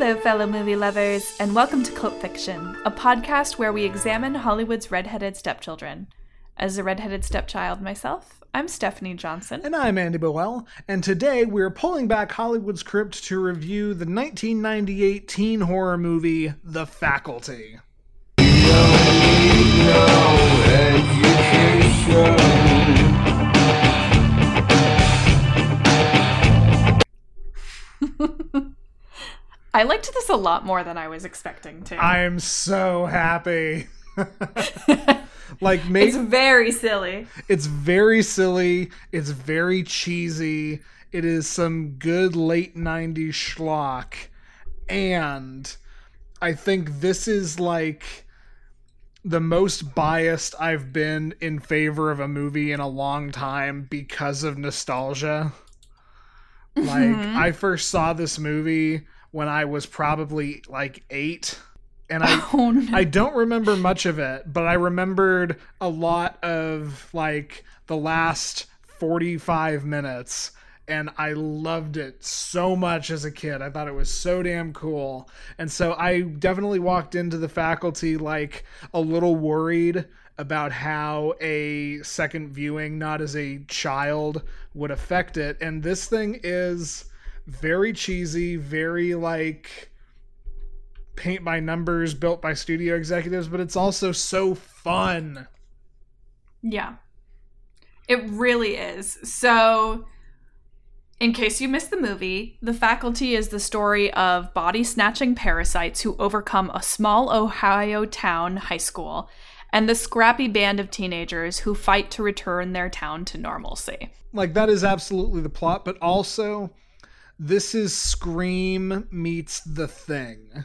Hello, fellow movie lovers, and welcome to Cult Fiction, a podcast where we examine Hollywood's redheaded stepchildren. As a redheaded stepchild myself, I'm Stephanie Johnson. And I'm Andy Bowell, and today we're pulling back Hollywood's crypt to review the 1998 teen horror movie, The Faculty. I liked this a lot more than I was expecting to. I'm so happy. like make it's very silly. It's very silly. It's very cheesy. It is some good late 90s schlock. And I think this is like the most biased I've been in favor of a movie in a long time because of nostalgia. Like, mm-hmm. I first saw this movie when I was probably like eight. And I oh, no. I don't remember much of it, but I remembered a lot of like the last 45 minutes and I loved it so much as a kid. I thought it was so damn cool. And so I definitely walked into the faculty like a little worried about how a second viewing, not as a child, would affect it. And this thing is very cheesy, very like paint by numbers built by studio executives, but it's also so fun. Yeah. It really is. So, in case you missed the movie, The Faculty is the story of body snatching parasites who overcome a small Ohio town high school and the scrappy band of teenagers who fight to return their town to normalcy. Like, that is absolutely the plot, but also this is Scream meets The Thing.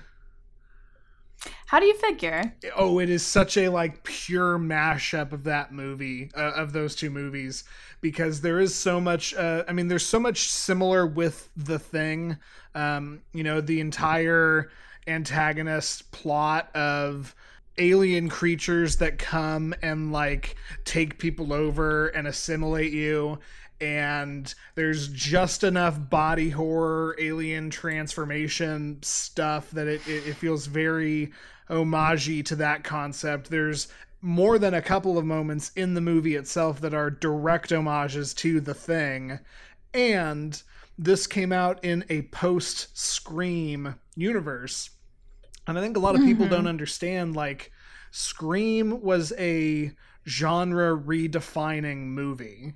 How do you figure? Oh, it is such a like pure mashup of that movie, uh, of those two movies, because there is so much. Uh, I mean, there's so much similar with the thing. Um, you know, the entire antagonist plot of alien creatures that come and like take people over and assimilate you and there's just enough body horror alien transformation stuff that it, it, it feels very homagey to that concept. There's more than a couple of moments in the movie itself that are direct homages to the thing. And this came out in a post scream universe. And i think a lot of people mm-hmm. don't understand like scream was a genre redefining movie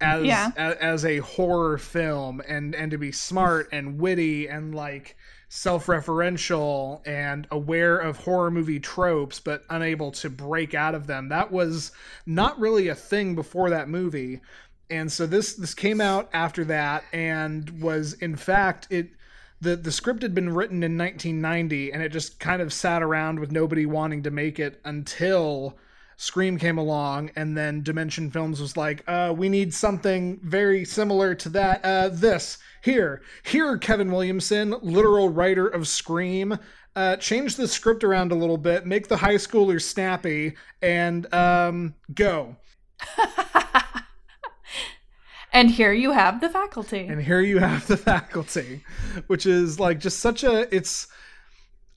as, yeah. as as a horror film and and to be smart and witty and like self-referential and aware of horror movie tropes but unable to break out of them that was not really a thing before that movie and so this this came out after that and was in fact it the the script had been written in 1990 and it just kind of sat around with nobody wanting to make it until Scream came along, and then Dimension Films was like, uh, we need something very similar to that. Uh, this, here, here, Kevin Williamson, literal writer of Scream. Uh, change the script around a little bit, make the high schoolers snappy, and um, go. and here you have the faculty. And here you have the faculty, which is like just such a. It's.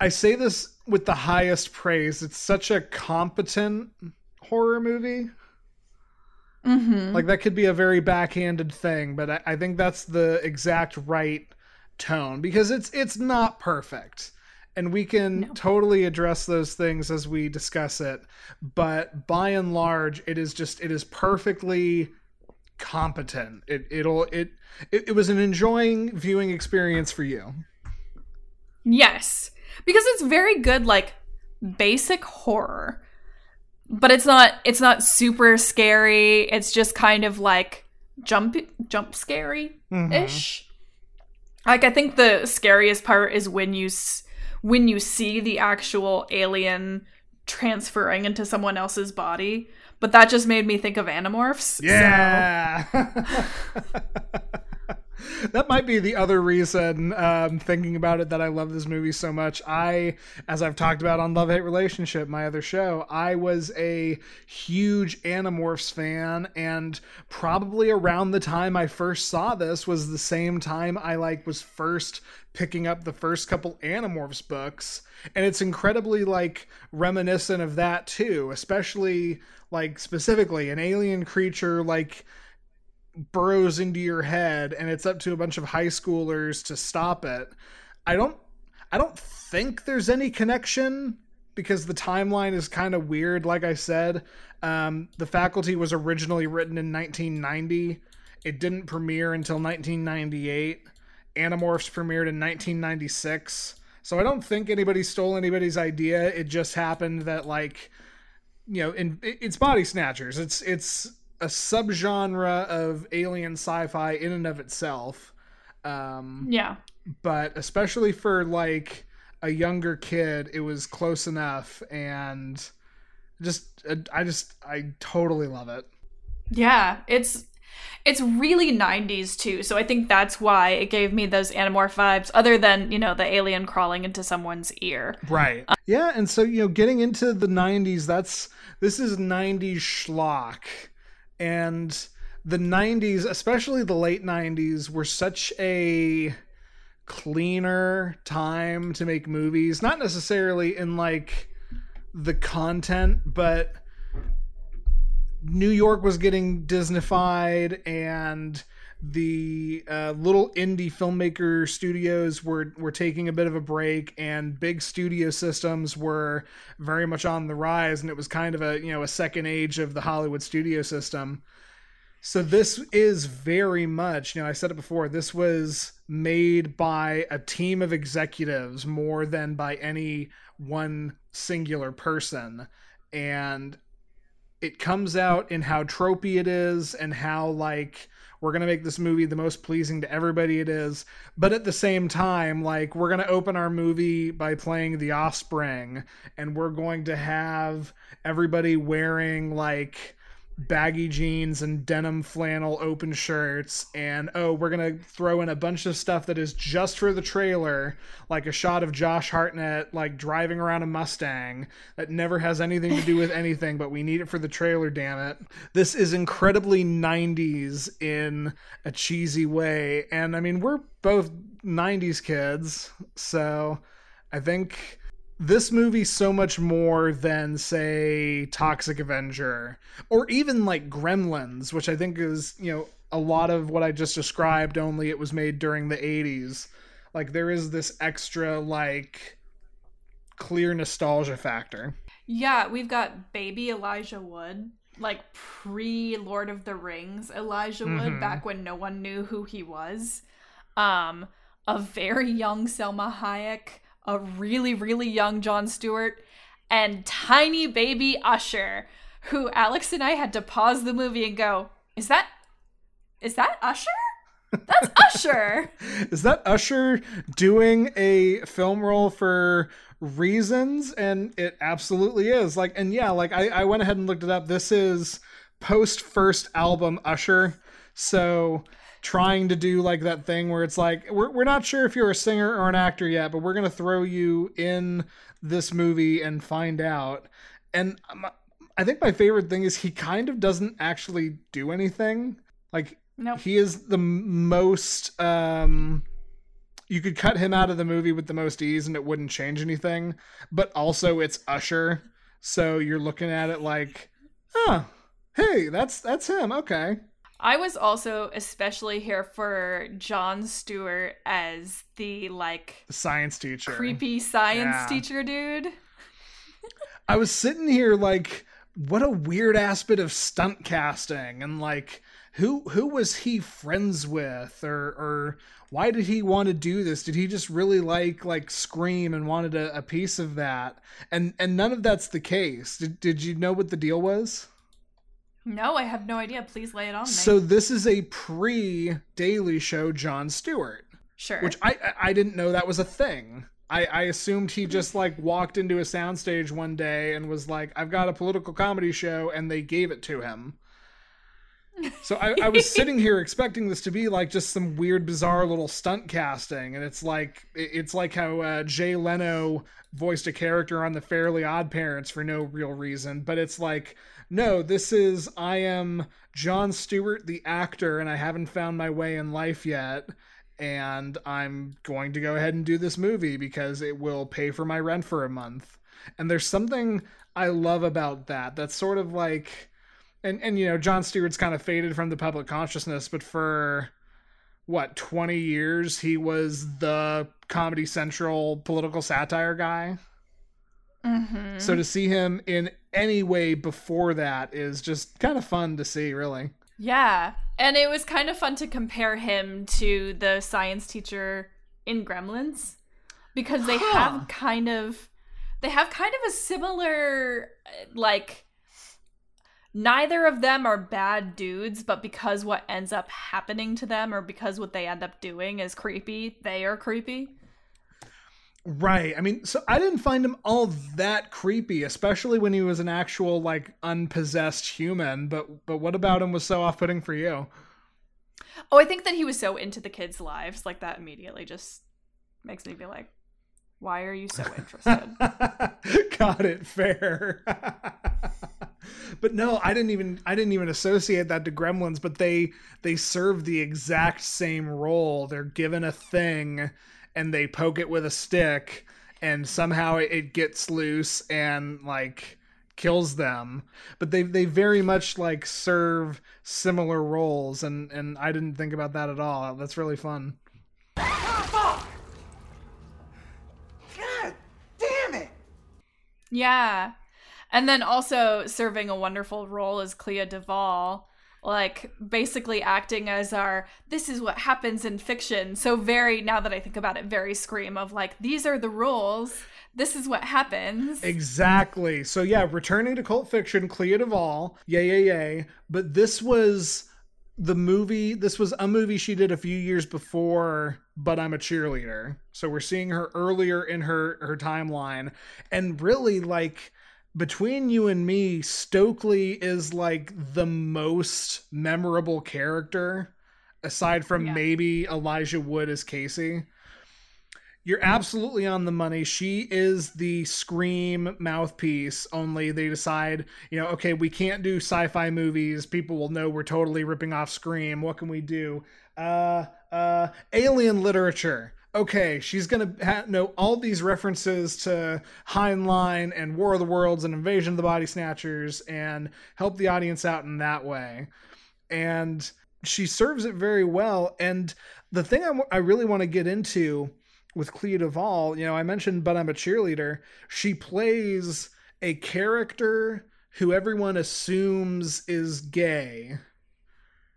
I say this with the highest praise. It's such a competent horror movie. Mm-hmm. Like that could be a very backhanded thing, but I, I think that's the exact right tone because it's it's not perfect and we can no. totally address those things as we discuss it but by and large it is just it is perfectly competent it it'll it it, it was an enjoying viewing experience for you yes because it's very good like basic horror but it's not it's not super scary it's just kind of like jump jump scary ish mm-hmm. like i think the scariest part is when you when you see the actual alien transferring into someone else's body but that just made me think of animorphs yeah so. that might be the other reason um, thinking about it that i love this movie so much. I as i've talked about on love hate relationship my other show i was a huge animorphs fan and probably around the time i first saw this was the same time i like was first picking up the first couple animorphs books. And it's incredibly like reminiscent of that too especially like specifically an alien creature like burrows into your head and it's up to a bunch of high schoolers to stop it. I don't I don't think there's any connection because the timeline is kind of weird like I said. Um, the faculty was originally written in 1990. It didn't premiere until 1998. Animorphs premiered in 1996. So I don't think anybody stole anybody's idea. It just happened that like you know, in it's body snatchers. It's it's a subgenre of alien sci-fi in and of itself. Um, yeah. But especially for like a younger kid, it was close enough, and just I just I totally love it. Yeah, it's it's really 90s too so i think that's why it gave me those animorph vibes other than you know the alien crawling into someone's ear right um, yeah and so you know getting into the 90s that's this is 90s schlock and the 90s especially the late 90s were such a cleaner time to make movies not necessarily in like the content but new york was getting disneyfied and the uh, little indie filmmaker studios were were taking a bit of a break and big studio systems were very much on the rise and it was kind of a you know a second age of the Hollywood studio system. So this is very much you know I said it before this was made by a team of executives more than by any one singular person. And it comes out in how tropey it is and how like we're going to make this movie the most pleasing to everybody it is. But at the same time like we're going to open our movie by playing the offspring and we're going to have everybody wearing like baggy jeans and denim flannel open shirts and oh we're gonna throw in a bunch of stuff that is just for the trailer like a shot of josh hartnett like driving around a mustang that never has anything to do with anything but we need it for the trailer damn it. This is incredibly 90s in a cheesy way and i mean we're both 90s kids so i think this movie so much more than say Toxic Avenger or even like Gremlins, which I think is, you know, a lot of what I just described only it was made during the 80s. Like there is this extra like clear nostalgia factor. Yeah, we've got baby Elijah Wood, like pre Lord of the Rings Elijah Wood mm-hmm. back when no one knew who he was. Um a very young Salma Hayek a really, really young Jon Stewart, and tiny baby Usher, who Alex and I had to pause the movie and go, Is that is that Usher? That's Usher. is that Usher doing a film role for reasons? And it absolutely is. Like, and yeah, like I, I went ahead and looked it up. This is post first album Usher. So trying to do like that thing where it's like we're, we're not sure if you're a singer or an actor yet but we're going to throw you in this movie and find out. And i think my favorite thing is he kind of doesn't actually do anything. Like nope. he is the most um you could cut him out of the movie with the most ease and it wouldn't change anything but also it's usher. So you're looking at it like oh hey that's that's him okay I was also especially here for Jon Stewart as the like science teacher, creepy science yeah. teacher dude. I was sitting here like, what a weird ass bit of stunt casting, and like, who who was he friends with, or or why did he want to do this? Did he just really like like Scream and wanted a, a piece of that? And and none of that's the case. Did did you know what the deal was? No, I have no idea. Please lay it on me. So this is a pre Daily Show Jon Stewart. Sure. Which I I didn't know that was a thing. I, I assumed he just like walked into a soundstage one day and was like, I've got a political comedy show, and they gave it to him. So I, I was sitting here expecting this to be like just some weird, bizarre little stunt casting, and it's like it's like how uh, Jay Leno voiced a character on The Fairly Odd Parents for no real reason, but it's like no, this is I am Jon Stewart, the actor, and I haven't found my way in life yet, and I'm going to go ahead and do this movie because it will pay for my rent for a month. And there's something I love about that. That's sort of like and and you know Jon Stewart's kind of faded from the public consciousness, but for what 20 years he was the Comedy Central political satire guy. Mm-hmm. So to see him in any way before that is just kind of fun to see, really. Yeah, and it was kind of fun to compare him to the science teacher in Gremlins because they Huh. have kind of they have kind of a similar uh, like neither of them are bad dudes, but because what ends up happening to them or because what they end up doing is creepy, they are creepy. Right. I mean, so I didn't find him all that creepy, especially when he was an actual like unpossessed human. But but what about him was so off-putting for you? Oh, I think that he was so into the kids' lives, like that immediately just makes me be like, why are you so interested? Got it. Fair. but no, I didn't even I didn't even associate that to Gremlins. But they they serve the exact same role. They're given a thing, and they poke it with a stick, and somehow it, gets loose and like kills them. But they they very much like serve similar roles, and and I didn't think about that at all. That's really fun. God damn it! Yeah. And then also serving a wonderful role as Clea Duvall, like basically acting as our this is what happens in fiction. So very now that I think about it, very scream of like these are the rules. This is what happens. Exactly. So yeah, returning to cult fiction, Clea Duvall, yay, yay, yay. But this was the movie. This was a movie she did a few years before. But I'm a cheerleader. So we're seeing her earlier in her her timeline, and really like between you and me, Stokely is like the most memorable character, aside from Yeah. maybe Elijah Wood as Casey. You're absolutely on the money. She is the Scream mouthpiece, only they decide, you know, okay, we can't do sci fi movies. People will know we're totally ripping off Scream. What can we do? Uh, uh, alien literature. Okay, she's gonna ha- know all these references to Heinlein and War of the Worlds and Invasion of the Body Snatchers and help the audience out in that way. And she serves it very well. And the thing I, w- I really want to get into with Clea Duvall, you know, I mentioned, but I'm a cheerleader. She plays a character who everyone assumes is gay,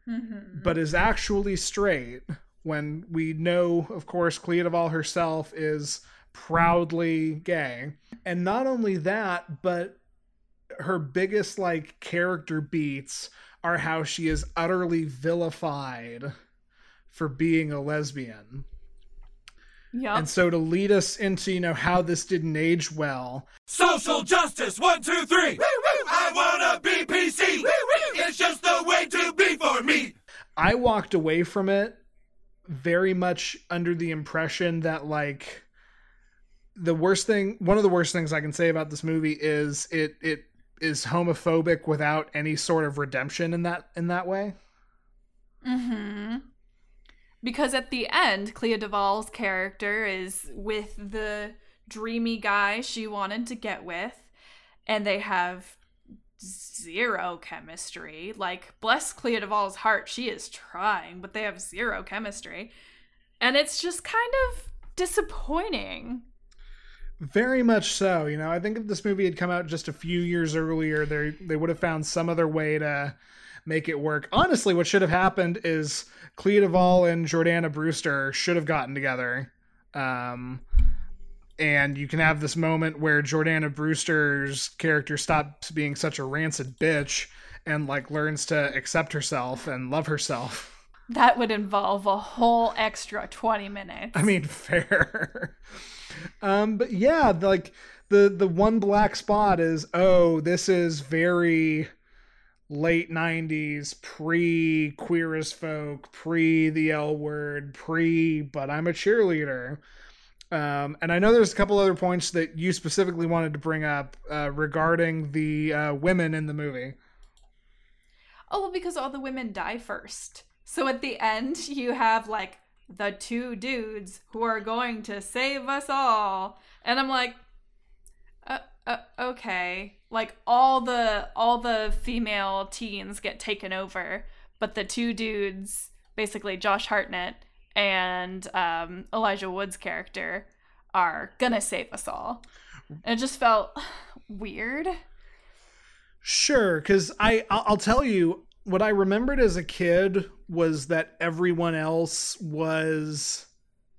Mhm. but is actually straight. When we know, of course, Clea Duvall herself is proudly gay. And not only that, but her biggest like character beats are how she is utterly vilified for being a lesbian. Yup. And so to lead us into, you know, how this didn't age well, Social justice, one, two, three. I wanna be PC. It's just the way to be for me. I walked away from it very much under the impression that like the worst thing one of the worst things I can say about this movie is it it is homophobic without any sort of redemption in that in that way. Mm-hmm. Because at the end, Clea Duvall's character is with the dreamy guy she wanted to get with, and they have zero chemistry. Like, bless Clea Duvall's heart, she is trying, but they have zero chemistry. And it's just kind of disappointing. Very much so. You know, I think if this movie had come out just a few years earlier, they they would have found some other way to make it work. Honestly, what should have happened is Clea Duvall and Jordana Brewster should have gotten together. Um, and you can have this moment where Jordana Brewster's character stops being such a rancid bitch and like learns to accept herself and love herself. That would involve a whole extra 20 minutes. I mean, fair. um, but yeah, like the the one black spot is oh, this is very late 90s, pre queer as folk, pre the L word, pre but I'm a cheerleader. Um, and I know there's a couple other points that you specifically wanted to bring up uh, regarding the uh, women in the movie. Oh, well, because all the women die first. So at the end, you have like the two dudes who are going to save us all. And I'm like, uh, uh, okay. Like all the all the female teens get taken over, but the two dudes, basically Josh Hartnett and um, Elijah Wood's character, are gonna save us all. And it just felt weird. Sure, because I I'll tell you what I remembered as a kid was that everyone else was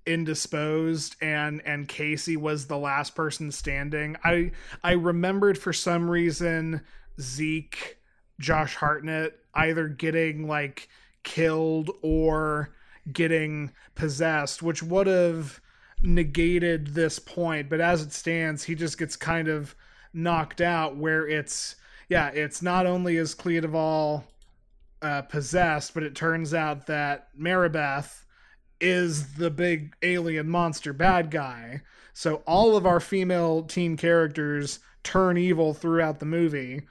indisposed and and Casey was the last person standing. I I remembered for some reason Zeke, Josh Hartnett either getting like killed or getting possessed, which would have negated this point, but as it stands, he just gets kind of knocked out where it's yeah, it's not only is Clea Duvall uh, possessed, but it turns out that Maribeth is the big alien monster bad guy. So all of our female teen characters turn evil throughout the movie.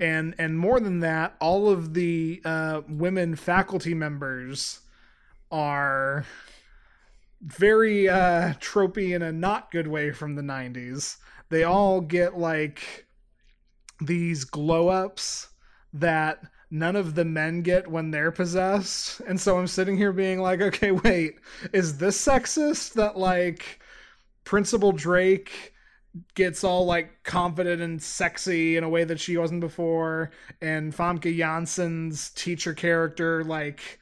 And and more than that, all of the uh, women faculty members are very uh tropey in a not good way from the 90s. They all get like these glow ups that none of the men get when they're possessed. And so I'm sitting here being like, okay, wait, is this sexist that like Principal Drake gets all like confident and sexy in a way that she wasn't before and Famke Janssen's teacher character like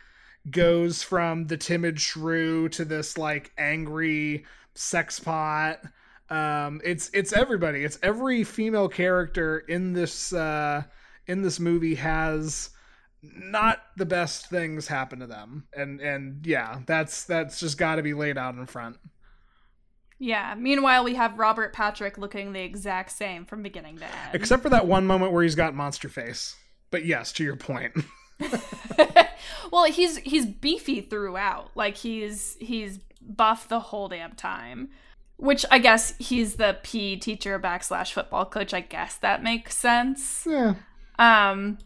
goes from the timid shrew to this like angry sex pot. Um it's it's everybody. It's every female character in this uh in this movie has not the best things happen to them. And and yeah that's that's just got to be laid out in front. Yeah. Meanwhile, we have Robert Patrick looking the exact same from beginning to end. except for that one moment where he's got monster face. But yes to your point well, he's he's beefy throughout. Like he's he's buff the whole damn time. Which I guess he's the PE teacher backslash football coach. I guess that makes sense. yeah Um,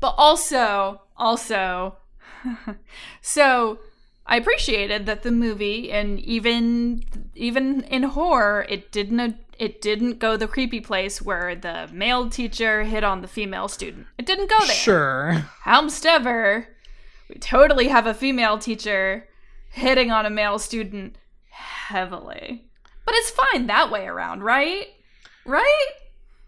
but also, also, so I appreciated that the movie, and even even in horror, it didn't it didn't go the creepy place where the male teacher hit on the female student. It didn't go there. sure However, we totally have a female teacher hitting on a male student heavily. But it's fine that way around, right? Right?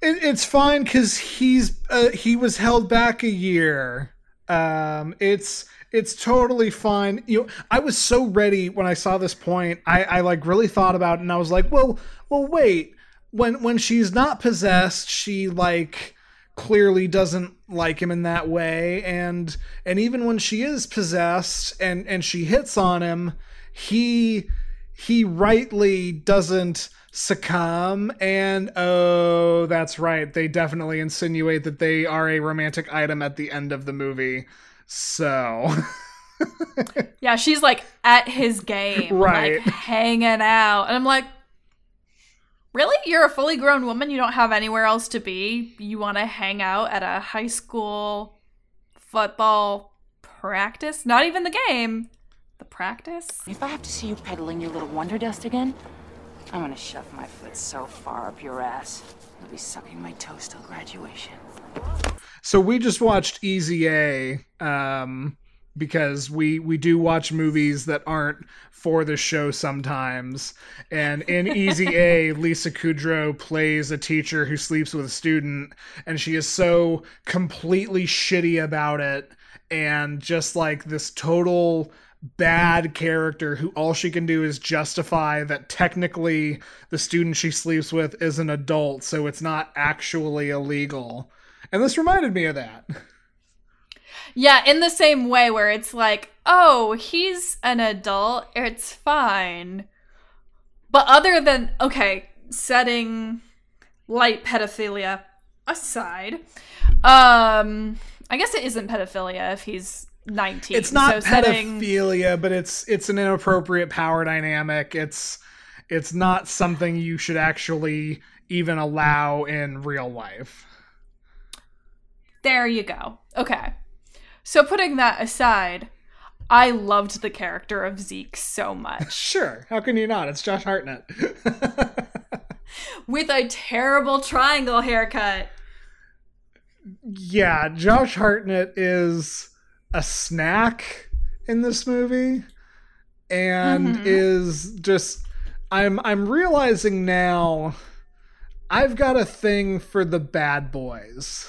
It, it's fine because he's uh, he was held back a year. Um, it's it's totally fine. You know, I was so ready when I saw this point. I, I like really thought about it, and I was like, well, well, wait. When when she's not possessed, she like clearly doesn't like him in that way, and and even when she is possessed and and she hits on him, he he rightly doesn't succumb. And oh that's right. They definitely insinuate that they are a romantic item at the end of the movie. So. Yeah, she's like at his game, Right. like hanging out. And I'm like, really? You're a fully grown woman. You don't have anywhere else to be. You want to hang out at a high school football practice? Not even the game, the practice? If I have to see you peddling your little wonder dust again, I'm gonna shove my foot so far up your ass, you'll be sucking my toes till graduation. so we just watched easy a um because we we do watch movies that aren't for the show sometimes. And in easy a lisa kudrow plays a teacher who sleeps with a student and she is so completely shitty about it and just like this total bad character who all she can do is justify that technically the student she sleeps with is an adult so it's not actually illegal. And this reminded me of that Yeah, in the same way where it's like, oh, he's an adult, it's fine. But other than, okay, setting light pedophilia aside, um, I guess it isn't pedophilia if he's 19. It's not so setting- pedophilia, but it's it's an inappropriate power dynamic. It's it's not something you should actually even allow in real life. There you go. Okay. So putting that aside, I loved the character of Zeke so much. Sure, how can you not? It's Josh Hartnett. With a terrible triangle haircut. yeah, Josh Hartnett is a snack in this movie and mm-hmm. is just I'm I'm realizing now I've got a thing for the bad boys.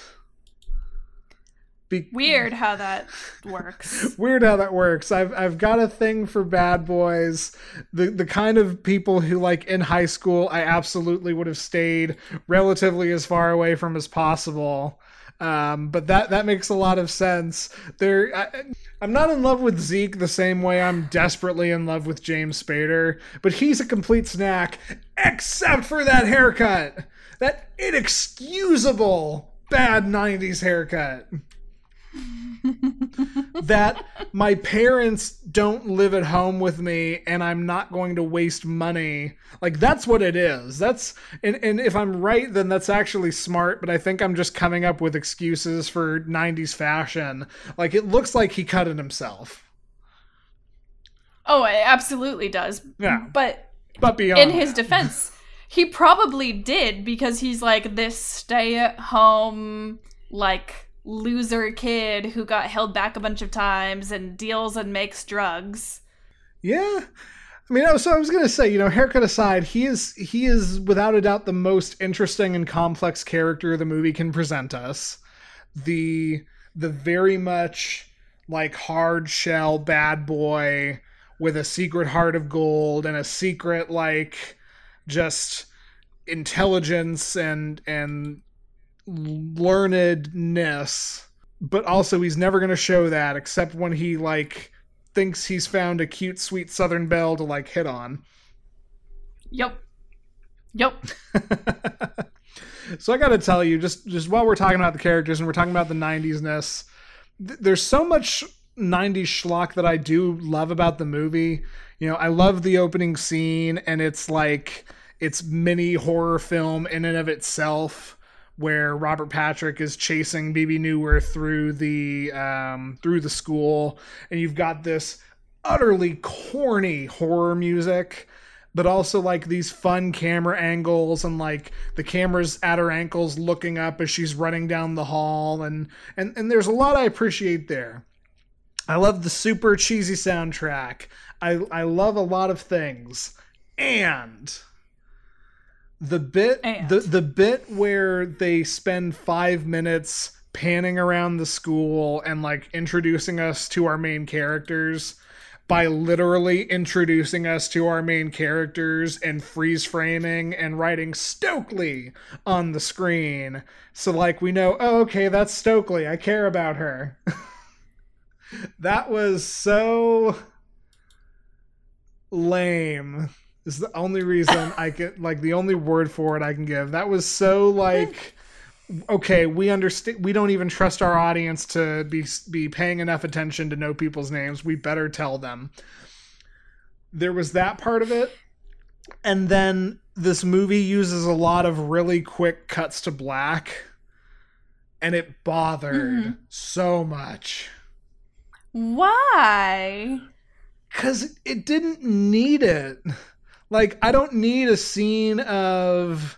Be- Weird how that works. Weird how that works. I've I've got a thing for bad boys, the the kind of people who like in high school I absolutely would have stayed relatively as far away from as possible. Um, but that that makes a lot of sense. There, I, I'm not in love with Zeke the same way I'm desperately in love with James Spader, but he's a complete snack, except for that haircut, that inexcusable bad '90s haircut that my parents don't live at home with me and I'm not going to waste money. Like that's what it is. That's and, and if I'm right, then that's actually smart, but I think I'm just coming up with excuses for 90s fashion. Like it looks like he cut it himself. Oh, it absolutely does. Yeah. But But beyond in his defense, he probably did because he's like this stay at home, like loser kid who got held back a bunch of times and deals and makes drugs. Yeah. I mean, so I was gonna say, you know, haircut aside, he is he is without a doubt the most interesting and complex character the movie can present us. The the very much like hard shell bad boy with a secret heart of gold and a secret like just intelligence and and learnedness but also he's never going to show that except when he like thinks he's found a cute sweet southern belle to like hit on Yep. Yep. so i gotta tell you just just while we're talking about the characters and we're talking about the 90s-ness th- there's so much 90s schlock that i do love about the movie you know i love the opening scene and it's like it's mini horror film in and of itself where robert patrick is chasing Bebe Neuwirth through the um through the school and you've got this utterly corny horror music but also like these fun camera angles and like the camera's at her ankles looking up as she's running down the hall and and and there's a lot I appreciate there. I love the super cheesy soundtrack. I I love a lot of things. And the bit And. the the bit where they spend 5 minutes panning around the school and like introducing us to our main characters by literally introducing us to our main characters and freeze framing and writing Stokely on the screen. So, like, we know, oh, okay, that's Stokely. I care about her. that was so lame. Is the only reason I can, like, the only word for it I can give. That was so, like. Okay, we understand. We don't even trust our audience to be be paying enough attention to know people's names. We better tell them. There was that part of it, and then this movie uses a lot of really quick cuts to black, and it bothered mm-hmm. so much Why? because it didn't need it. Like, I don't need a scene of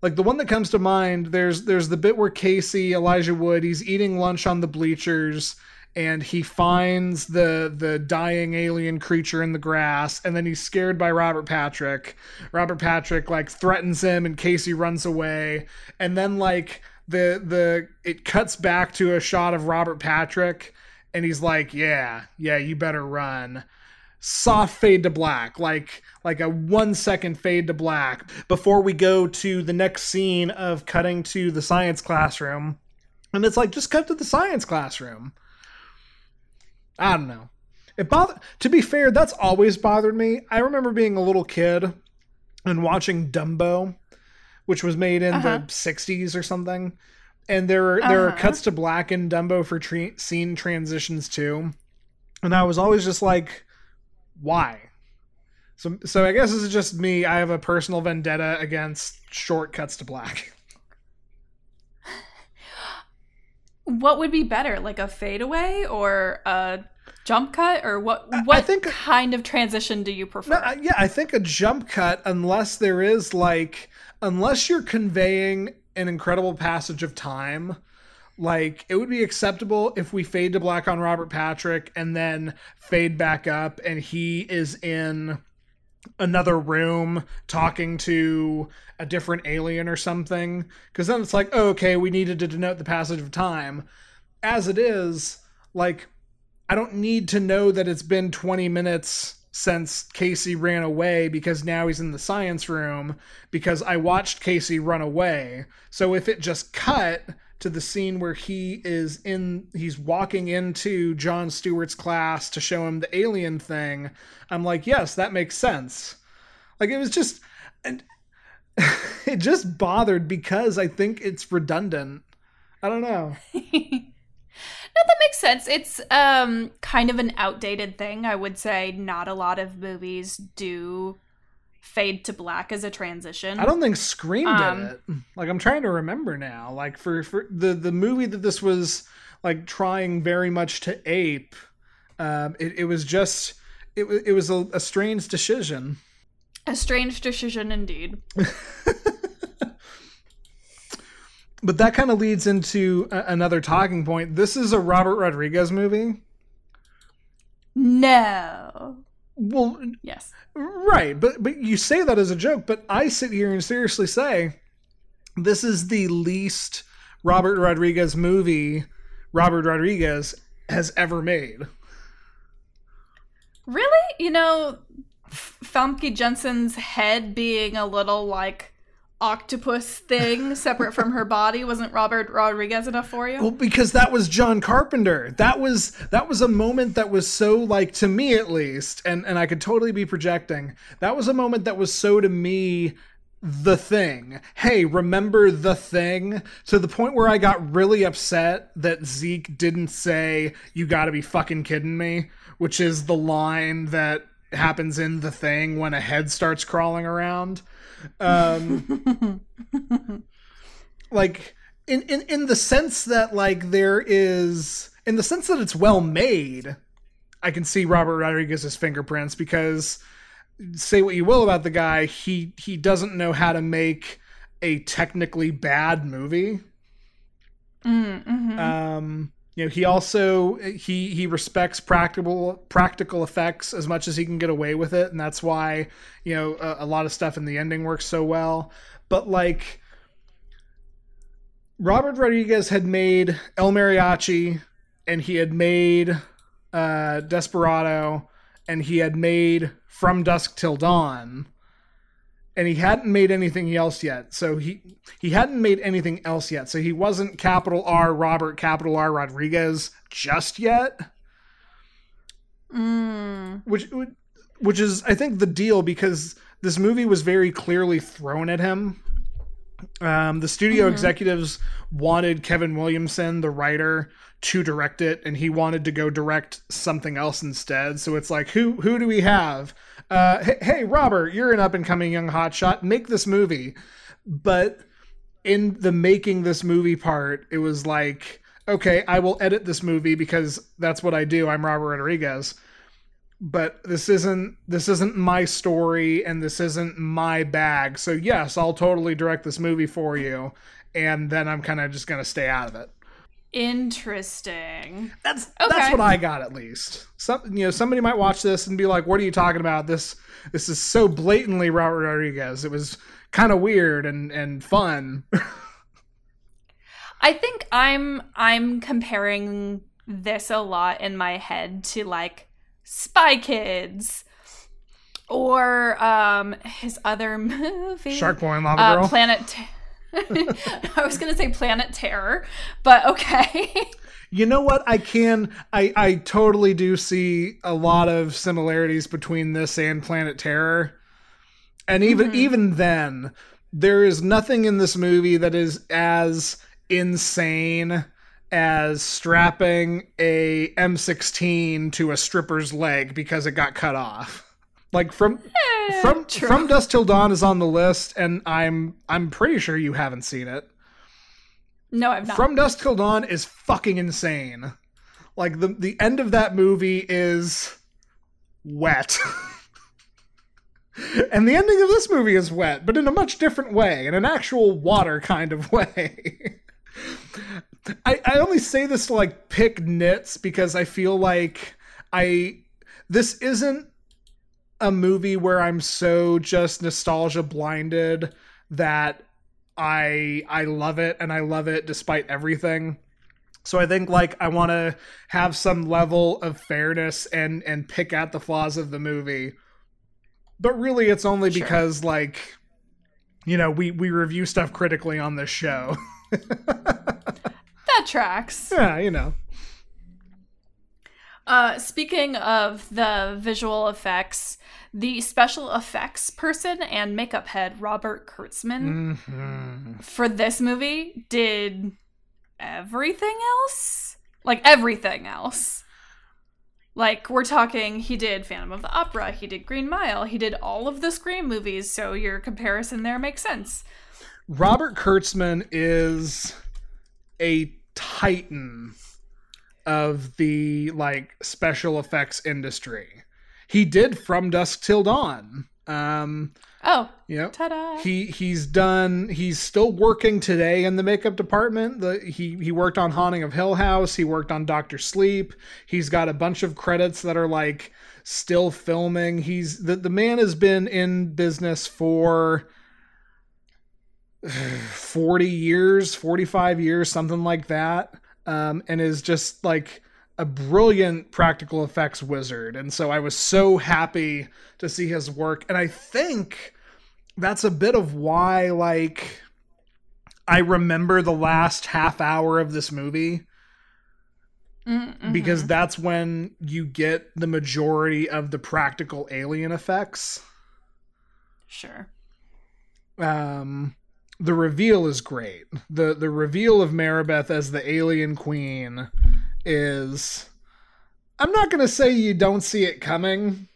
like the one that comes to mind. There's there's the bit where Casey Elijah Wood he's eating lunch on the bleachers and he finds the the dying alien creature in the grass and then he's scared by Robert Patrick. Robert Patrick like threatens him and Casey runs away and then like the the it cuts back to a shot of Robert Patrick and he's like, "Yeah, yeah, you better run." Soft fade to black, like like a one second fade to black before we go to the next scene of cutting to the science classroom. And it's like just cut to the science classroom. I don't know. It bothered. To be fair, that's always bothered me. I remember being a little kid and watching Dumbo, which was made in Uh-huh. the '60s or something, and there are there are Uh-huh. cuts to black in Dumbo for scene transitions too, and I was always just like, why? So so I guess this is just me. I have a personal vendetta against shortcuts to black. What would be better, like a fadeaway or a jump cut, or what? I- I What think- kind of transition do you prefer? No, yeah, I think a jump cut, unless there is like, unless you're conveying an incredible passage of time, like it would be acceptable if we fade to black on Robert Patrick and then fade back up and he is in another room talking to a different alien or something. Because then it's like, oh, okay, we needed to denote the passage of time. As it is, like, I don't need to know that it's been 20 minutes since Casey ran away because now he's in the science room because I watched Casey run away. So if it just cut to the scene where he is in he's walking into Jon Stewart's class to show him the alien thing, I'm like, "Yes, that makes sense." Like it was just and it just bothered because I think it's redundant. I don't know. no, that makes sense. It's um kind of an outdated thing. I would say not a lot of movies do fade to black as a transition. I don't think Scream Um, it. Like I'm trying to remember now. Like for for the the movie that this was like trying very much to ape, um, it, it was just it it was a, a strange decision. a strange decision indeed. But that kind of leads into a, another talking point. This is a Robert Rodriguez movie. No. Well, Yes. Right, but but you say that as a joke, but I sit here and seriously say this is the least Robert Rodriguez movie Robert Rodriguez has ever made. Really? You know, F- Famke Janssen's head being a little like octopus thing separate from her body wasn't Robert Rodriguez enough for you? Well, because that was John Carpenter. That was that was a moment that was so like to me at least, and and I could totally be projecting. That was a moment that was so to me the thing. Hey, remember the thing? To the point where I got really upset that Zeke didn't say, You gotta be fucking kidding me, which is the line that happens in the thing when a head starts crawling around. Um, like in, in in the sense that like there is in the sense that it's well made i can see robert rodriguez's fingerprints because say what you will about the guy he he doesn't know how to make a technically bad movie Mm, mhm. um you know he also he he respects practical practical effects as much as he can get away with it. And that's why you know a, a lot of stuff in the ending works so well. But like robert rodriguez had made el mariachi and he had made uh desperado and he had made from dusk till dawn and he hadn't made anything else yet. So he he hadn't made anything else yet. So he wasn't capital R Robert capital R Rodriguez just yet. Mm. Which which is I think the deal because this movie was very clearly thrown at him. Um, the studio executives wanted Kevin Williamson, the writer, to direct it, and he wanted to go direct something else instead. So it's like, who who do we have? Uh, hey, hey, Robert, you're an up and coming young hotshot. Make this movie. But in the making this movie part, it was like, okay, I will edit this movie because that's what I do. I'm Robert Rodriguez. But this isn't this isn't my story and this isn't my bag. So yes, I'll totally direct this movie for you and then I'm kind of just going to stay out of it. Interesting. That's that's what I got at least. Some you know somebody might watch this and be like, "What are you talking about? This this is so blatantly Robert Rodriguez." It was kind of weird and and fun. I think I'm I'm comparing this a lot in my head to like Spy Kids or um his other movie Shark Boy and Lava uh, Girl. Planet Te- I was going to say Planet Terror, but okay. You know what? I can. I I totally do see a lot of similarities between this and Planet Terror, and even mm-hmm. even then, there is nothing in this movie that is as insane as strapping a M16 to a stripper's leg because it got cut off. Like from eh, from true. from Dusk Till Dawn is on the list, and I'm I'm pretty sure you haven't seen it. No, I've not. From Dusk Till Dawn is fucking insane. Like the the end of that movie is wet. and the ending of this movie is wet, but in a much different way, in an actual water kind of way. I, I only say this to like pick nits because I feel like I this isn't a movie where I'm so just nostalgia blinded that I I love it and I love it despite everything. So I think like I want to have some level of fairness and and pick out the flaws of the movie. But really it's only Sure. because like you know, we we review stuff critically on this show. that tracks. yeah, you know. Uh, speaking of the visual effects, the special effects person and makeup head Robert Kurtzman Mhm. for this movie did everything else, like everything else. Like we're talking, he did Phantom of the Opera, he did Green Mile, he did all of the Scream movies. So your comparison there makes sense. Robert Kurtzman is a titan of the like special effects industry. He did From Dusk Till Dawn. Um, Oh, yep. ta-da! He he's done. He's still working today in the makeup department. The he he worked on Haunting of Hill House. He worked on Doctor Sleep. He's got a bunch of credits that are like still filming. He's the the man has been in business for 40 years, 45 years, something like that. Um, and is just like a brilliant practical effects wizard. And so I was so happy to see his work. And I think that's a bit of why, like, I remember the last half hour of this movie Mm, because that's when you get the majority of the practical alien effects. sure. um the reveal is great. The the reveal of maribeth as the alien queen is i'm not gonna say you don't see it coming.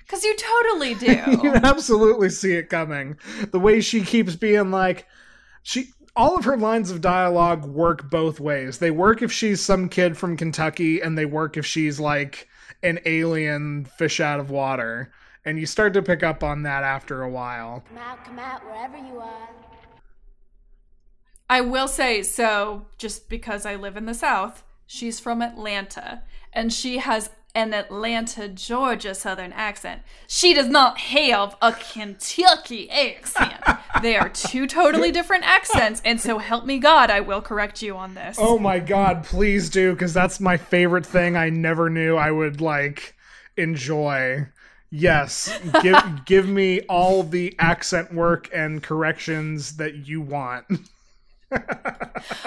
Because you totally do. you absolutely see it coming. The way she keeps being like she all of her lines of dialogue work both ways. They work if she's some kid from kentucky and they work if she's like an alien fish out of water and you start to pick up on that after a while Come out, come out, wherever you are. I will say so just because I live in the South, she's from Atlanta and she has an Atlanta, Georgia Southern accent. She does not have a Kentucky accent. they are two totally different accents, and so help me God, I will correct you on this. Oh my god, please do, because that's my favorite thing I never knew I would like enjoy. Yes, give give me all the accent work and corrections that you want.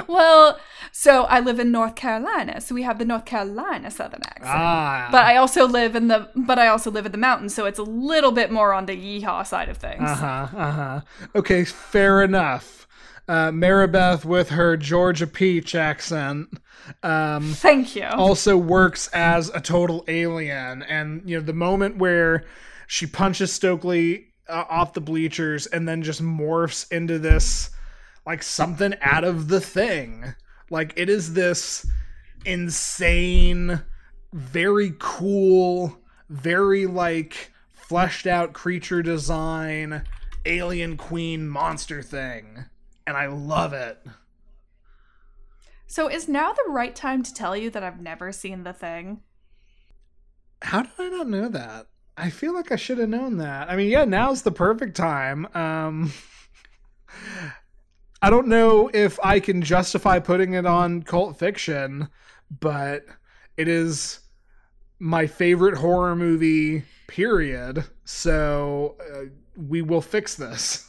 Well, so I live in North Carolina, so we have the North Carolina Southern accent. Ah, But I also live in the but I also live in the mountains, so it's a little bit more on the yeehaw side of things. uh huh, uh huh. Okay, fair enough. Uh, Maribeth with her Georgia Peach accent. Um, Thank you. also works as a total alien and you know the moment where she punches stokely uh, off the bleachers and then just morphs into this like something out of the thing like it is this insane very cool very like fleshed out creature design alien queen monster thing and i love it So is now the right time to tell you that I've never seen the thing? How did I not know that? I feel like I should have known that. I mean, yeah, now's the perfect time. Um I don't know if I can justify putting it on cult fiction, but it is my favorite horror movie period. So uh, we will fix this.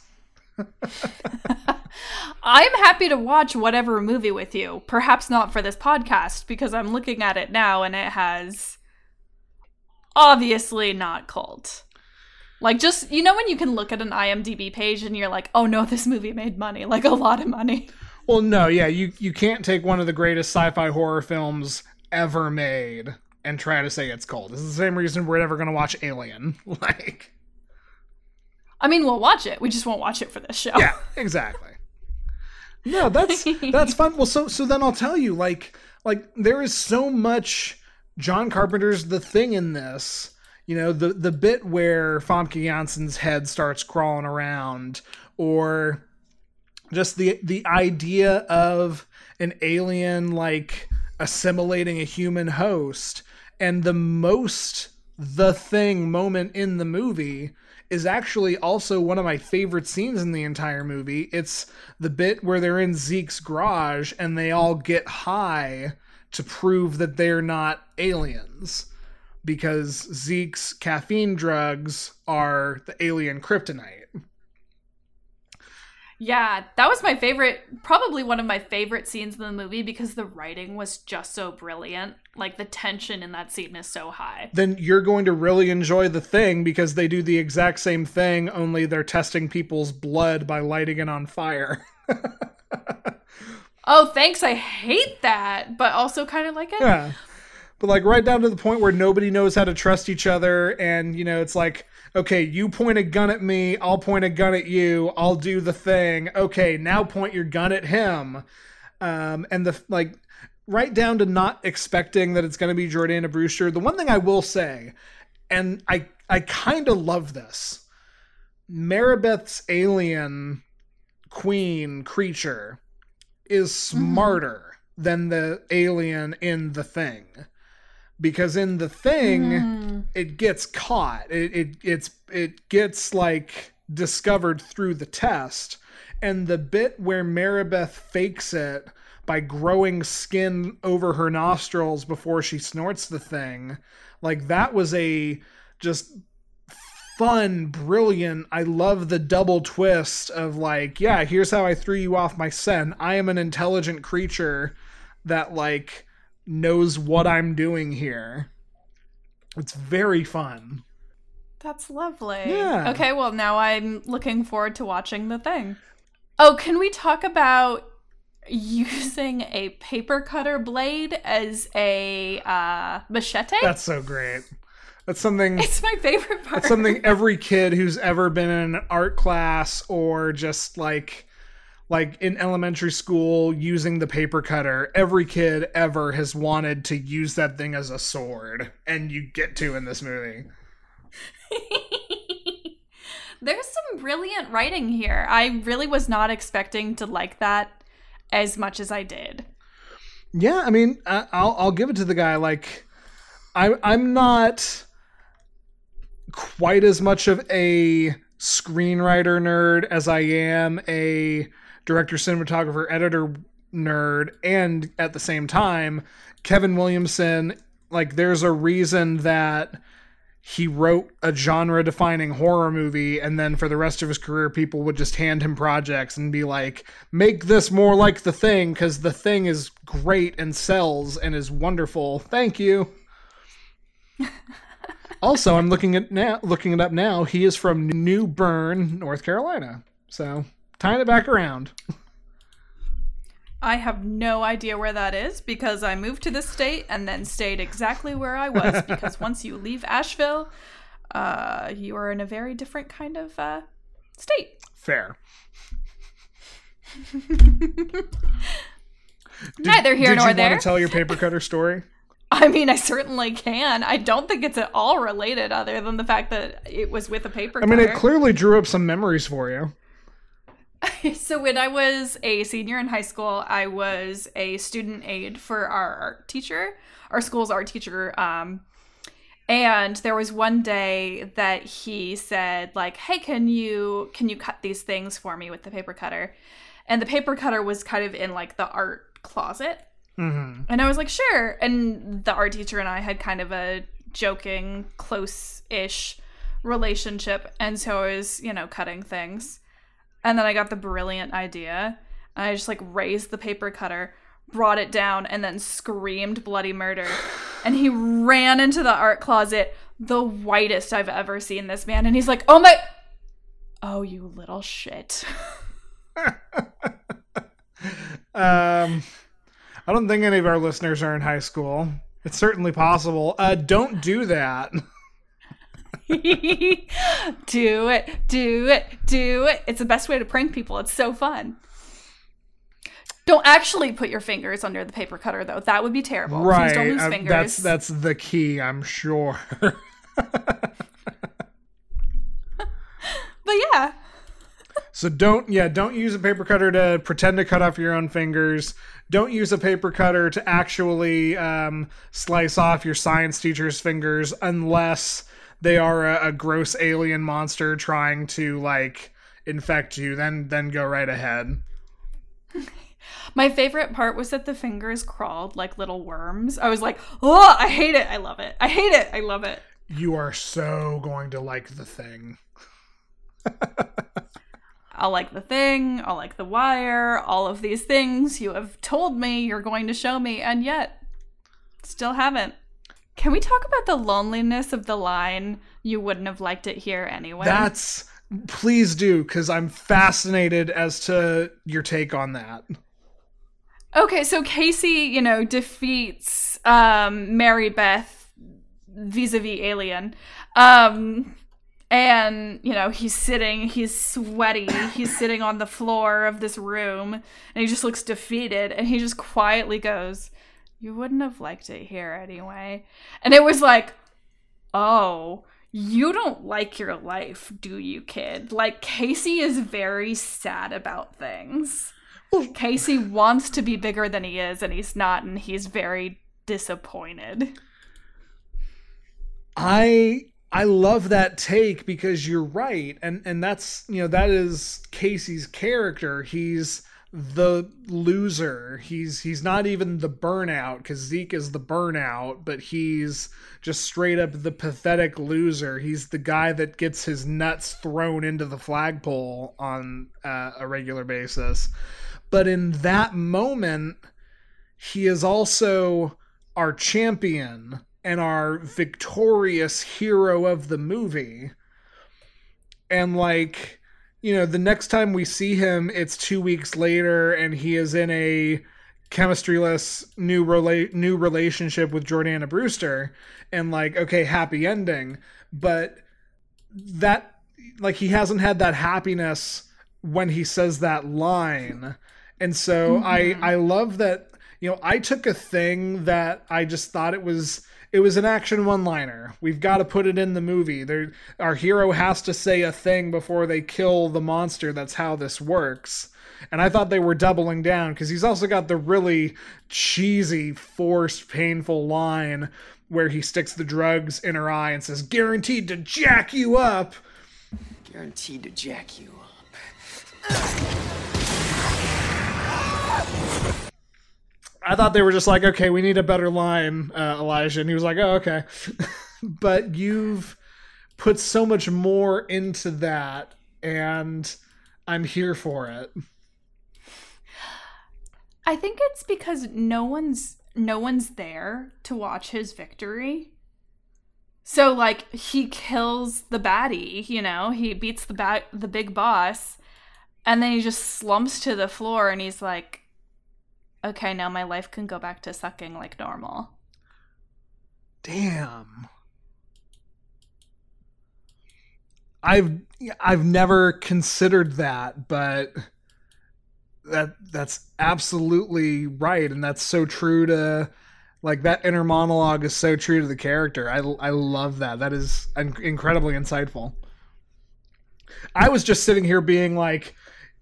I'm happy to watch whatever movie with you. Perhaps not for this podcast because I'm looking at it now and it has obviously not cult. Like just you know when you can look at an IMDb page and you're like, "Oh no, this movie made money, like a lot of money." Well, no, yeah, you you can't take one of the greatest sci-fi horror films ever made and try to say it's cult. It's the same reason we're never gonna watch Alien. Like, I mean, we'll watch it. We just won't watch it for this show. yeah, exactly. No, that's that's fun. Well, so so then I'll tell you, like like there is so much John Carpenter's The Thing in this. You know, the the bit where Famke Janssen's head starts crawling around, or just the the idea of an alien like assimilating a human host, and the most the thing moment in the movie is actually also one of my favorite scenes in the entire movie. It's the bit where they're in Zeke's garage and they all get high to prove that they're not aliens because Zeke's caffeine drugs are the alien kryptonite. Yeah, that was my favorite, probably one of my favorite scenes in the movie because the writing was just so brilliant. Like the tension in that scene is so high. Then you're going to really enjoy the thing because they do the exact same thing, only they're testing people's blood by lighting it on fire. Oh, thanks. I hate that, but also kind of like it. Yeah. But like right down to the point where nobody knows how to trust each other and you know it's like okay, you point a gun at me, I'll point a gun at you, I'll do the thing. Okay, now point your gun at him. Um and the like right down to not expecting that it's going to be Jordana Brewster. The one thing I will say and I I kind of love this. Maribeth's alien queen creature is smarter than the alien in the thing because in the thing mm-hmm. it gets caught it, it it's it gets like discovered through the test and the bit where maribeth fakes it by growing skin over her nostrils before she snorts the thing like that was a just fun, brilliant. I love the double twist of like, yeah, here's how I threw you off my scent. I am an intelligent creature that like knows what I'm doing here. It's very fun. That's lovely. Yeah. Okay, well, now I'm looking forward to watching the thing. Oh, can we talk about using a paper cutter blade as a uh, machete? That's so great. That's something it's my favorite part. It's something every kid who's ever been in an art class or just like like in elementary school using the paper cutter every kid ever has wanted to use that thing as a sword and you get to in this movie There's some brilliant writing here. I really was not expecting to like that as much as I did. yeah i mean i'll i'll give it to the guy like i i'm not quite as much of a screenwriter nerd as i am a director cinematographer editor nerd and at the same time kevin williamson like there's a reason that he wrote a genre defining horror movie and then for the rest of his career people would just hand him projects and be like make this more like the thing cuz the thing is great and sells and is wonderful. Thank you. Also i'm looking at now looking it up now he is from new bern north carolina. So tying it back around I have no idea where that is because I moved to this state and then stayed exactly where I was because once you leave Asheville, uh, you are in a very different kind of uh, state. fair Neither here did nor you there. want to tell your paper cutter story I mean, I certainly can. I don't think it's at all related, other than the fact that it was with a paper i mean it clearly drew up some memories for you so when I was a senior in high school, I was a student aide for our art teacher, our school's art teacher. Um, and there was one day that he said, like, "Hey, can you can you cut these things for me with the paper cutter?" And the paper cutter was kind of in like the art closet. mm-hmm. And I was like, sure. And the art teacher and I had kind of a joking, close ish relationship. And so I was, you know, cutting things. And then I got the brilliant idea. And I just like raised the paper cutter, brought it down, and then screamed bloody murder. And he ran into the art closet, the whitest I've ever seen this man. And he's like, oh my. Oh, you little shit. Um, I don't think any of our listeners are in high school. It's certainly possible. Uh, don't do that. do it, do it, do it. It's the best way to prank people. It's so fun. Don't actually put your fingers under the paper cutter, though. That would be terrible. Please right. don't lose uh, fingers. that's that's the key, I'm sure. But yeah, So don't yeah, don't use a paper cutter to pretend to cut off your own fingers. Don't use a paper cutter to actually um, slice off your science teacher's fingers unless they are a, a gross alien monster trying to like infect you. Then then go right ahead. my favorite part was that the fingers crawled like little worms. I was like, oh, I hate it. I love it. I hate it. I love it. You are so going to like the thing. I'll like the thing, I'll like the wire, all of these things you have told me you're going to show me, and yet still haven't. Can we talk about the loneliness of the line? You wouldn't have liked it here anyway. That's please do because I'm fascinated as to your take on that. okay, so Casey, you know, defeats um, Mary Beth vis-a-vis Alien. Um, and you know he's sitting he's sweaty he's sitting on the floor of this room and he just looks defeated and he just quietly goes you wouldn't have liked it here anyway. And it was like oh you don't like your life do you kid? Like casey is very sad about things. Casey wants to be bigger than he is and he's not and he's very disappointed. I I love that take because you're right, and and that's you know that is Casey's character. He's the loser. He's he's not even the burnout because Zeke is the burnout, but he's just straight up the pathetic loser. He's the guy that gets his nuts thrown into the flagpole on uh, a regular basis. But in that moment, he is also our champion and our victorious hero of the movie. And like, you know, the next time we see him, it's two weeks later, and he is in a chemistryless new rela- new relationship with Jordana Brewster, and like, okay, happy ending. But that, like, he hasn't had that happiness when he says that line, and so I mm-hmm. I love that. You know, I took a thing that I just thought it was it was an action one liner. We've got to put it in the movie. There, our hero has to say a thing before they kill the monster. That's how this works. And I thought they were doubling down because he's also got the really cheesy, forced, painful line where he sticks the drugs in her eye and says, "Guaranteed to jack you up." Guaranteed to jack you up. I thought they were just like, okay, we need a better line, uh, Elijah. And he was like, oh, okay. but you've put so much more into that, and I'm here for it. I think it's because no one's no one's there to watch his victory. So like he kills the baddie, you know, he beats the ba- the big boss and then he just slumps to the floor and he's like okay, now my life can go back to sucking like normal. Damn. I've I've never considered that, but that that's absolutely right and that's so true to like that inner monologue is so true to the character. I I love that. That is incredibly insightful. I was just sitting here being like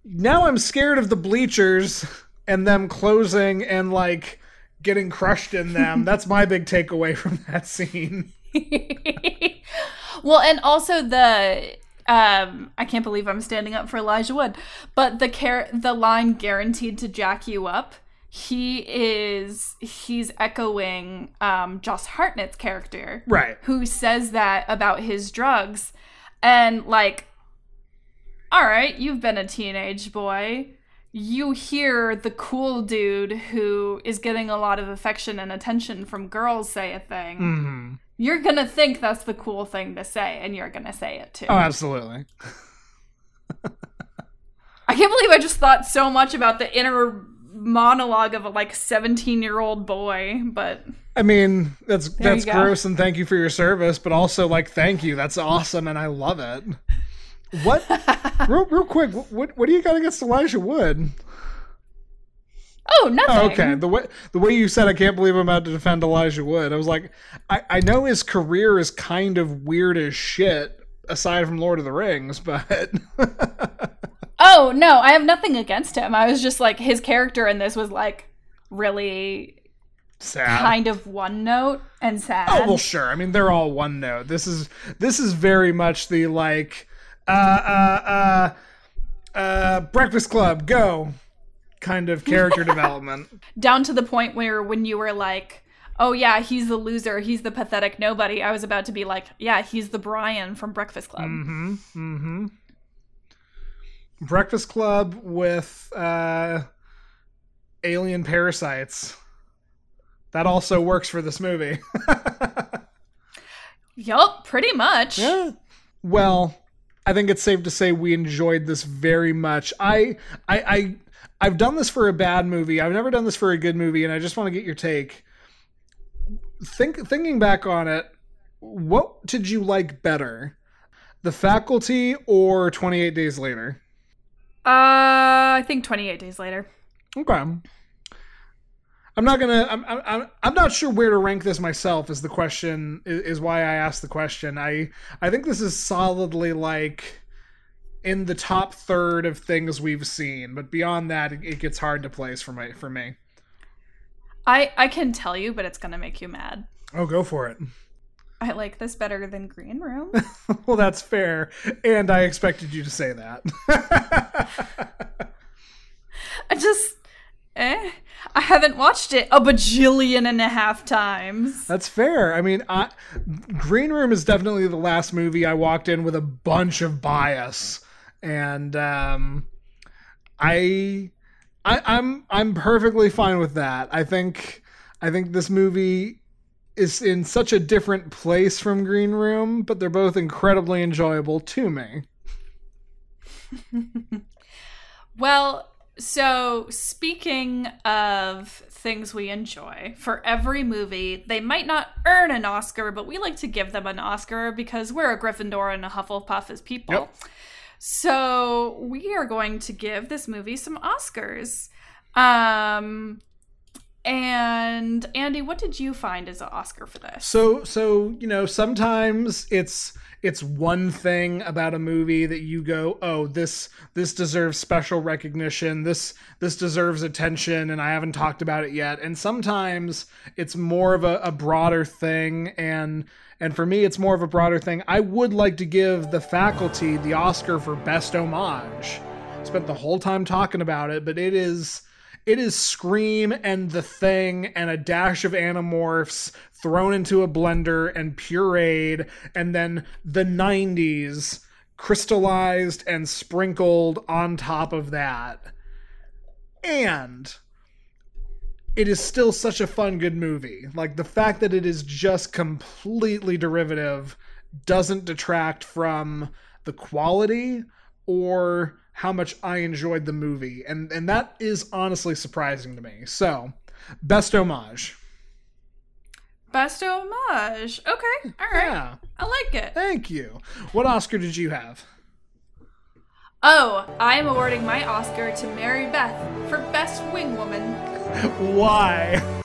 now I'm scared of the bleachers and them closing and like getting crushed in them. That's my big takeaway from that scene. well, and also the um I can't believe I'm standing up for Elijah Wood, but the care the line guaranteed to jack you up. He is he's echoing um Josh Hartnett's character. Right. Who says that about his drugs and like all right, you've been a teenage boy you hear the cool dude who is getting a lot of affection and attention from girls say a thing, mm-hmm. you're gonna think that's the cool thing to say, and you're gonna say it too. Oh, absolutely. I can't believe I just thought so much about the inner monologue of a like 17 year old boy, but I mean, that's There that's gross and thank you for your service, but also like thank you. That's awesome and I love it. What real real quick, what what do you got against Elijah Wood? oh, nothing. Oh, okay. The way the way you said I can't believe I'm about to defend Elijah Wood. I was like, I, I know his career is kind of weird as shit, aside from Lord of the Rings, but Oh, no, I have nothing against him. I was just like, his character in this was like really sad. kind of one note and sad. Oh well, sure. I mean, they're all one note. This is this is very much the like, uh, uh, uh, uh, Breakfast Club, go, kind of character development. Down to the point where when you were like, oh, yeah, he's the loser, he's the pathetic nobody, I was about to be like, yeah, he's the Brian from Breakfast Club. Mm-hmm. Mm-hmm. Breakfast Club with uh, alien parasites. That also works for this movie. Yup, pretty much. Yeah. Well, I think it's safe to say we enjoyed this very much. I I I I've done this for a bad movie. I've never done this for a good movie, and I just want to get your take. Think thinking back on it, what did you like better? The faculty or 28 days later? Uh, I think 28 days later. Okay. I'm not gonna. I'm. I'm. I'm not sure where to rank this myself. Is the question? Is, is why I asked the question. I. I think this is solidly like in the top third of things we've seen, but beyond that, it, it gets hard to place for my for me. I I can tell you, but it's gonna make you mad. Oh, go for it. I like this better than Green Room. well, that's fair, and I expected you to say that. I just, eh. I haven't watched it a bajillion and a half times. That's fair. I mean, I, Green Room is definitely the last movie I walked in with a bunch of bias, and um, I, I, I'm I'm perfectly fine with that. I think I think this movie is in such a different place from Green Room, but they're both incredibly enjoyable to me. Well, so speaking of things we enjoy, for every movie, they might not earn an Oscar, but we like to give them an Oscar because we're a Gryffindor and a Hufflepuff as people. Yep. So we are going to give this movie some Oscars. Um, and Andy, what did you find as an Oscar for this? So so you know sometimes it's it's one thing about a movie that you go oh this this deserves special recognition. This this deserves attention and I haven't talked about it yet. And sometimes it's more of a, a broader thing and and for me it's more of a broader thing. I would like to give the faculty the Oscar for best homage. Spent the whole time talking about it but it is it is Scream and The Thing and a dash of Animorphs thrown into a blender and pureed, and then the 90s crystallized and sprinkled on top of that. And it is still such a fun, good movie. Like the fact that it is just completely derivative doesn't detract from the quality or how much I enjoyed the movie. And and that is honestly surprising to me. So, best homage. Best homage. Okay, all right. Yeah. I like it. Thank you. What Oscar did you have? Oh, I am awarding my Oscar to Mary Beth for Best Wing Woman. Why?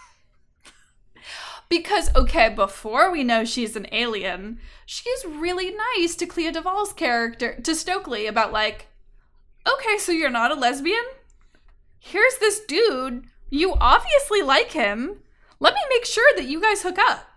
Because, okay, before we know she's an alien, she's really nice to Clea DuVall's character, to Stokely, about like, okay, so you're not a lesbian? Here's this dude. You obviously like him. Let me make sure that you guys hook up.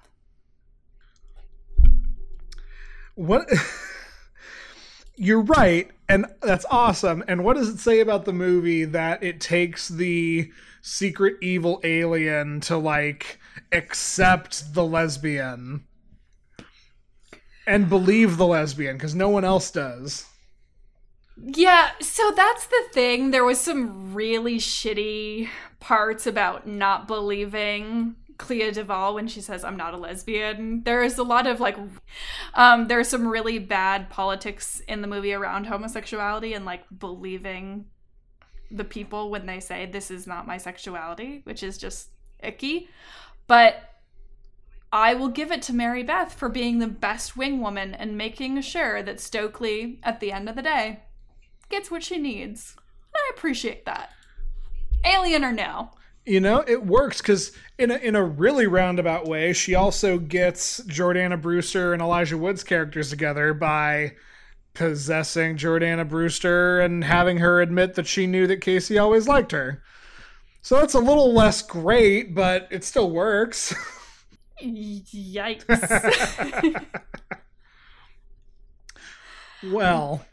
What You're right, and that's awesome. And what does it say about the movie that it takes the secret evil alien to like accept the lesbian and believe the lesbian because no one else does. Yeah, so that's the thing. There was some really shitty parts about not believing Clea DuVall when she says I'm not a lesbian. There is a lot of like um there's some really bad politics in the movie around homosexuality and like believing the people when they say this is not my sexuality, which is just icky. But I will give it to Mary Beth for being the best wing woman and making sure that Stokely, at the end of the day, gets what she needs. And I appreciate that. Alien or no. You know, it works because in a, in a really roundabout way, she also gets Jordana Brewster and Elijah Wood's characters together by possessing Jordana Brewster and having her admit that she knew that Casey always liked her. So it's a little less great, but it still works. Yikes. well,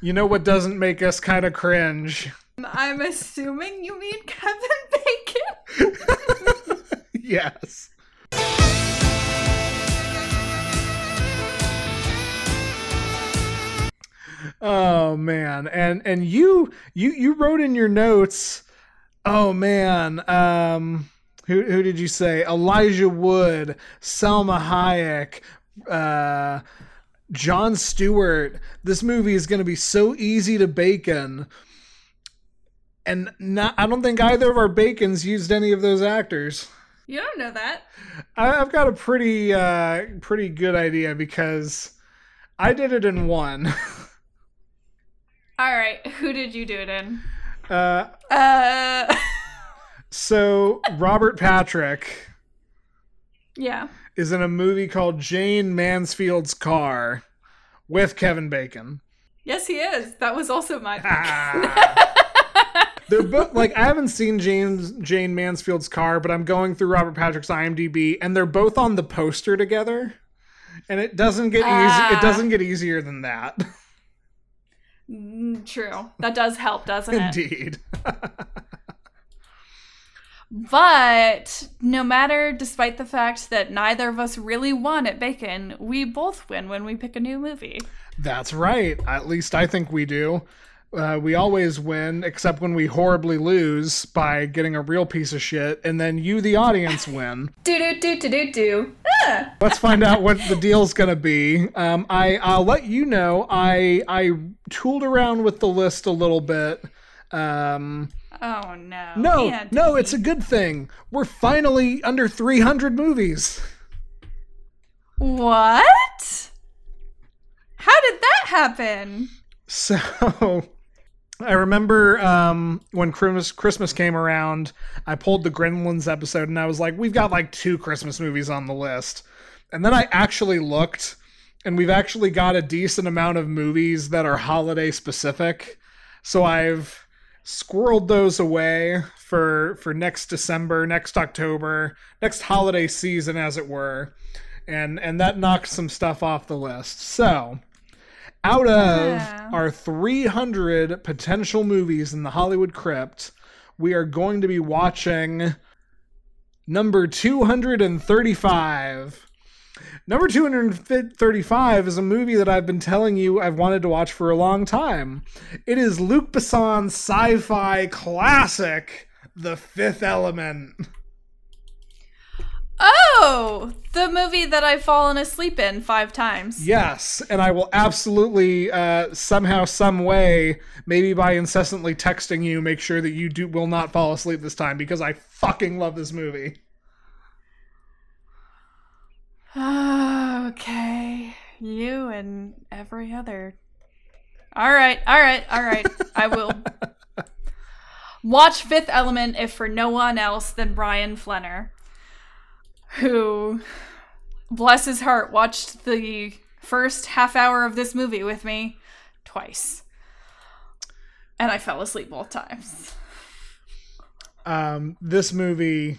you know what doesn't make us kind of cringe? I'm assuming you mean Kevin Bacon. yes. Oh man. And and you you you wrote in your notes, oh man, um who who did you say? Elijah Wood, Salma Hayek, uh Jon Stewart. This movie is going to be so easy to bacon. And not, I don't think either of our bacons used any of those actors. You don't know that. I, I've got a pretty uh pretty good idea because I did it in one. All right, who did you do it in? Uh Uh, so Robert Patrick yeah. Is in a movie called Jayne Mansfield's Car with Kevin Bacon. Yes, he is. That was also my pick. Ah. They're both like I haven't seen James Jayne Mansfield's car, but I'm going through Robert Patrick's IMDb, and they're both on the poster together, and it doesn't get easy. Ah. It doesn't get easier than that. Mm, True. That does help, doesn't it? Indeed. But no matter, despite the fact that neither of us really won at Bacon, we both win when we pick a new movie. That's right. At least I think we do. Uh, we always win, except when we horribly lose by getting a real piece of shit, and then you, the audience, win. Do do do do do do. Ah. Let's find out what the deal's gonna be. Um, I I'll let you know. I I tooled around with the list a little bit. Um, Oh no. no, no, it's a good thing. We're finally under 300 movies. What? How did that happen? So I remember um, when Christmas Christmas came around, I pulled the Gremlins episode and I was like, we've got like two Christmas movies on the list. And then I actually looked and we've actually got a decent amount of movies that are holiday specific. So I've squirreled those away for for next December, next October, next holiday season as it were. And and that knocks some stuff off the list. So, out of Yeah. our 300 potential movies in the Hollywood crypt, we are going to be watching number 235. Number 235 is a movie that I've been telling you I've wanted to watch for a long time. It is Luc Besson's sci fi classic, The Fifth Element. Oh, the movie that I've fallen asleep in five times. Yes, and I will absolutely uh, somehow, some way, maybe by incessantly texting you, make sure that you do will not fall asleep this time because I fucking love this movie. Okay. You and every other. All right, all right, all right. I will watch Fifth Element if for no one else than Brian Flenner, who, bless his heart, watched the first half hour of this movie with me twice. And I fell asleep both times. Um, this movie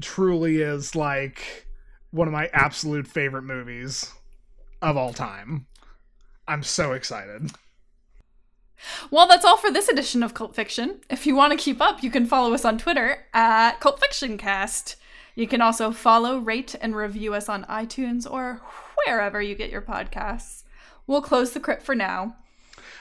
truly is like one of my absolute favorite movies of all time. I'm so excited. Well, that's all for this edition of Cult Fiction. If you want to keep up, you can follow us on Twitter at Cult Fiction Cast. You can also follow, rate, and review us on iTunes or wherever you get your podcasts. We'll close the crypt for now.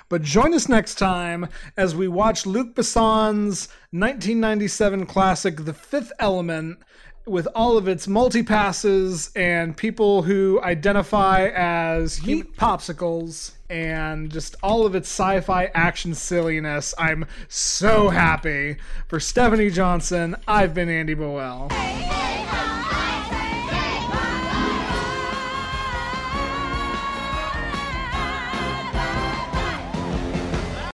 But join us next time as we watch Luc Besson's 1997 classic, The Fifth Element, with all of its multi passes and people who identify as heat popsicles and just all of its sci-fi action silliness. I'm so happy for Stephanie Johnson. I've been Andy Boel.